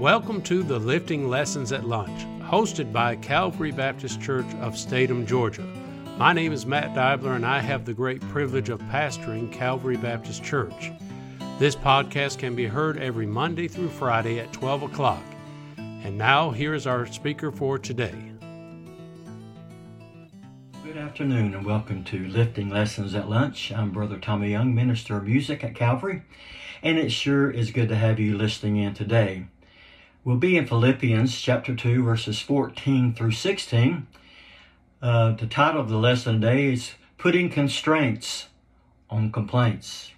Welcome to the Lifting Lessons at Lunch, hosted by Calvary Baptist Church of Statham, Georgia. My name is Matt Dibler, and I have the great privilege of pastoring Calvary Baptist Church. This podcast can be heard every Monday through Friday at 12 o'clock. And now, here is our speaker for today. Good afternoon and welcome to Lifting Lessons at Lunch. I'm Brother Tommy Young, Minister of Music at Calvary, and it sure is good to have you listening in today. We'll be in Philippians chapter 2, verses 14 through 16. Uh, the title of the lesson today is Putting Constraints on Complaints.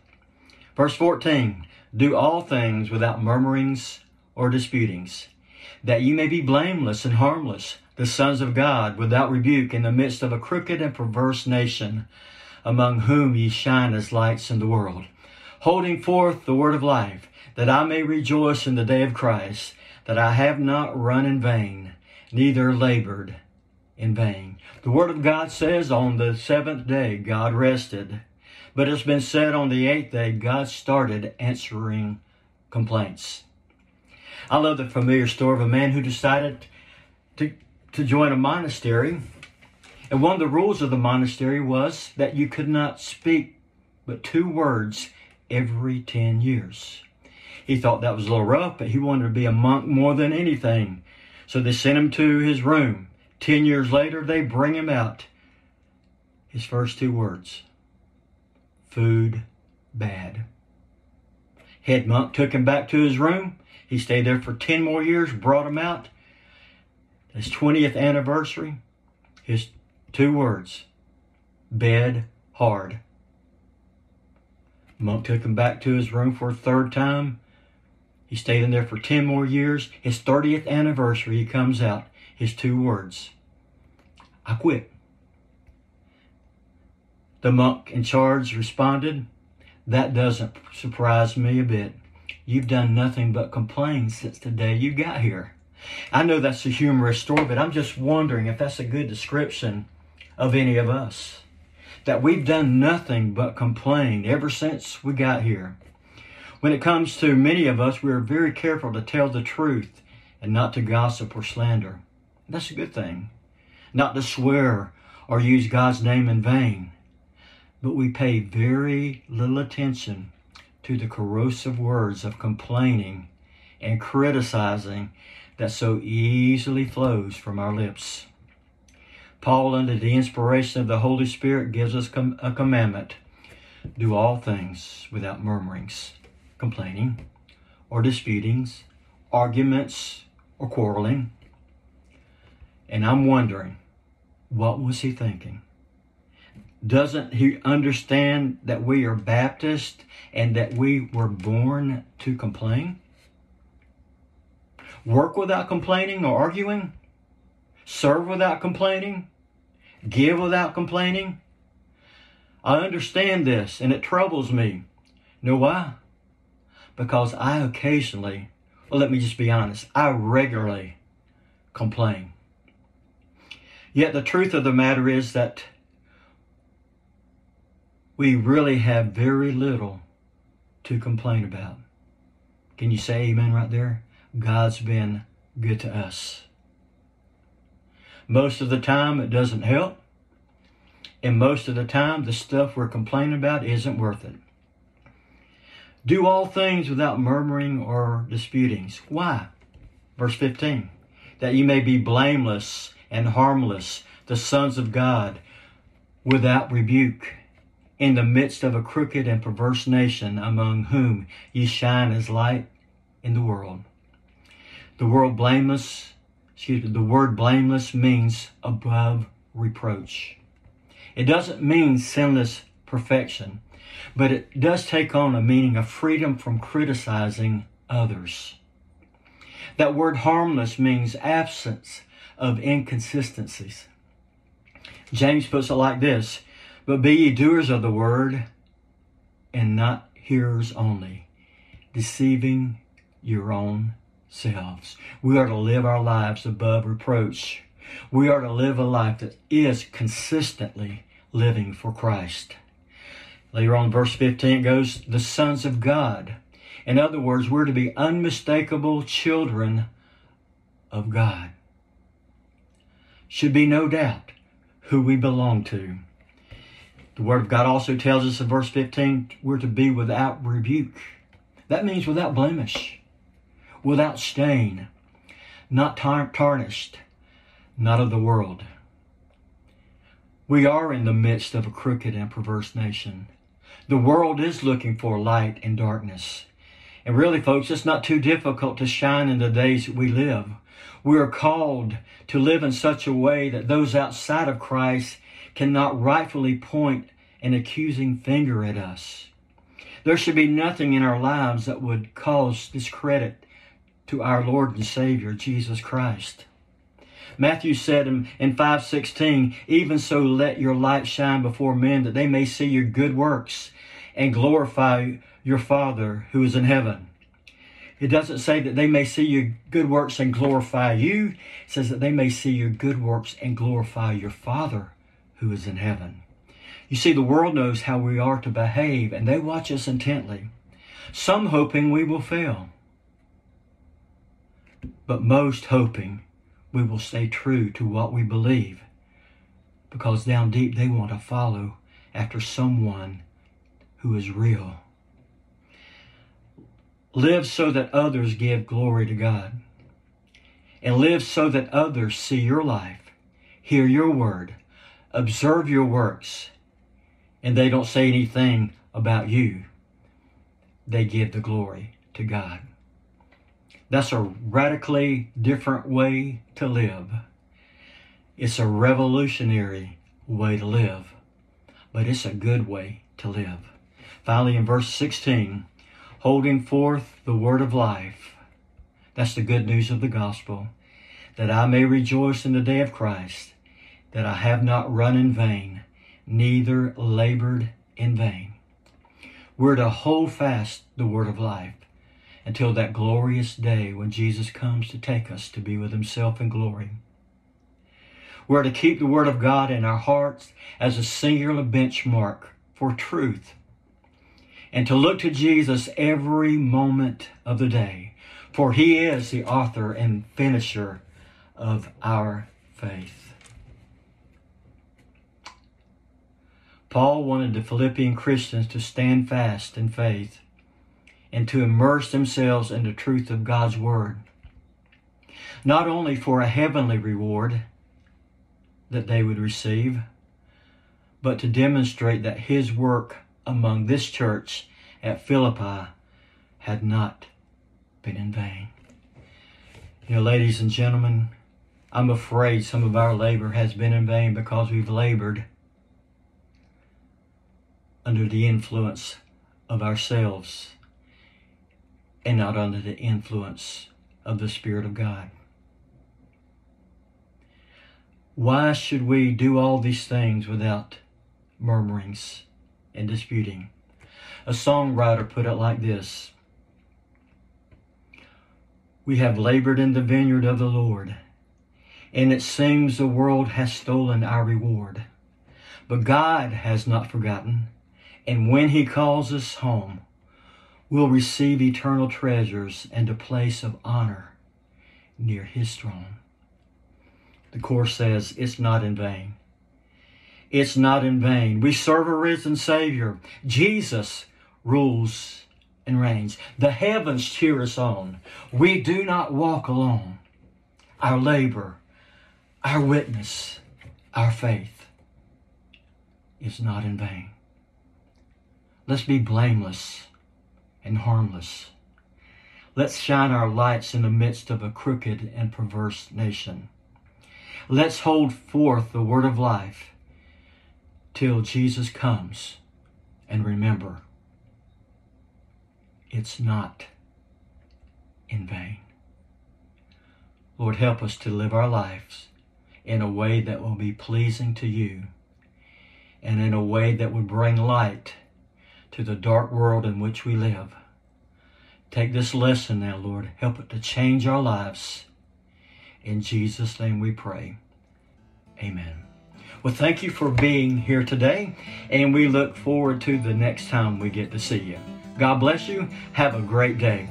Verse 14 Do all things without murmurings or disputings, that ye may be blameless and harmless, the sons of God, without rebuke, in the midst of a crooked and perverse nation, among whom ye shine as lights in the world, holding forth the word of life, that I may rejoice in the day of Christ that I have not run in vain, neither labored in vain. The Word of God says on the seventh day God rested, but it's been said on the eighth day God started answering complaints. I love the familiar story of a man who decided to, to join a monastery. And one of the rules of the monastery was that you could not speak but two words every 10 years. He thought that was a little rough, but he wanted to be a monk more than anything. So they sent him to his room. Ten years later, they bring him out. His first two words food bad. Head monk took him back to his room. He stayed there for 10 more years, brought him out. His 20th anniversary, his two words bed hard. Monk took him back to his room for a third time. He stayed in there for 10 more years. His 30th anniversary, he comes out. His two words I quit. The monk in charge responded, That doesn't surprise me a bit. You've done nothing but complain since the day you got here. I know that's a humorous story, but I'm just wondering if that's a good description of any of us. That we've done nothing but complain ever since we got here. When it comes to many of us, we are very careful to tell the truth and not to gossip or slander. That's a good thing. Not to swear or use God's name in vain. But we pay very little attention to the corrosive words of complaining and criticizing that so easily flows from our lips. Paul, under the inspiration of the Holy Spirit, gives us a commandment do all things without murmurings complaining or disputings, arguments or quarreling. And I'm wondering, what was he thinking? Doesn't he understand that we are Baptist and that we were born to complain? Work without complaining or arguing? Serve without complaining? Give without complaining? I understand this and it troubles me. Know why? because I occasionally, well, let me just be honest, I regularly complain. Yet the truth of the matter is that we really have very little to complain about. Can you say amen right there? God's been good to us. Most of the time, it doesn't help. And most of the time, the stuff we're complaining about isn't worth it. Do all things without murmuring or disputings. Why? Verse 15. That you may be blameless and harmless, the sons of God, without rebuke, in the midst of a crooked and perverse nation, among whom ye shine as light in the world. The world blameless, excuse me, the word blameless means above reproach. It doesn't mean sinless perfection but it does take on a meaning of freedom from criticizing others. That word harmless means absence of inconsistencies. James puts it like this But be ye doers of the word and not hearers only, deceiving your own selves. We are to live our lives above reproach. We are to live a life that is consistently living for Christ. Later on, verse 15 goes, the sons of God. In other words, we're to be unmistakable children of God. Should be no doubt who we belong to. The Word of God also tells us in verse 15 we're to be without rebuke. That means without blemish, without stain, not tar- tarnished, not of the world. We are in the midst of a crooked and perverse nation. The world is looking for light and darkness. And really, folks, it's not too difficult to shine in the days we live. We are called to live in such a way that those outside of Christ cannot rightfully point an accusing finger at us. There should be nothing in our lives that would cause discredit to our Lord and Savior, Jesus Christ. Matthew said in, in 5:16, "Even so let your light shine before men that they may see your good works and glorify your Father who is in heaven." It doesn't say that they may see your good works and glorify you. It says that they may see your good works and glorify your Father who is in heaven. You see, the world knows how we are to behave, and they watch us intently, some hoping we will fail, but most hoping we will stay true to what we believe, because down deep they want to follow after someone who is real. Live so that others give glory to God. And live so that others see your life, hear your word, observe your works, and they don't say anything about you. They give the glory to God. That's a radically different way to live. It's a revolutionary way to live, but it's a good way to live. Finally, in verse 16, holding forth the word of life. That's the good news of the gospel. That I may rejoice in the day of Christ, that I have not run in vain, neither labored in vain. We're to hold fast the word of life until that glorious day when Jesus comes to take us to be with himself in glory. We're to keep the word of God in our hearts as a singular benchmark for truth and to look to Jesus every moment of the day, for he is the author and finisher of our faith. Paul wanted the Philippian Christians to stand fast in faith and to immerse themselves in the truth of God's Word, not only for a heavenly reward that they would receive, but to demonstrate that His work among this church at Philippi had not been in vain. You know, ladies and gentlemen, I'm afraid some of our labor has been in vain because we've labored under the influence of ourselves and not under the influence of the Spirit of God. Why should we do all these things without murmurings and disputing. A songwriter put it like this We have labored in the vineyard of the Lord, and it seems the world has stolen our reward. But God has not forgotten, and when He calls us home, we'll receive eternal treasures and a place of honor near His throne. The chorus says, It's not in vain it's not in vain. We serve a risen Savior. Jesus rules and reigns. The heavens cheer us on. We do not walk alone. Our labor, our witness, our faith is not in vain. Let's be blameless and harmless. Let's shine our lights in the midst of a crooked and perverse nation. Let's hold forth the word of life till Jesus comes. And remember, it's not in vain. Lord, help us to live our lives in a way that will be pleasing to you and in a way that will bring light to the dark world in which we live. Take this lesson now, Lord. Help it to change our lives. In Jesus' name we pray. Amen. Well, thank you for being here today, and we look forward to the next time we get to see you. God bless you. Have a great day.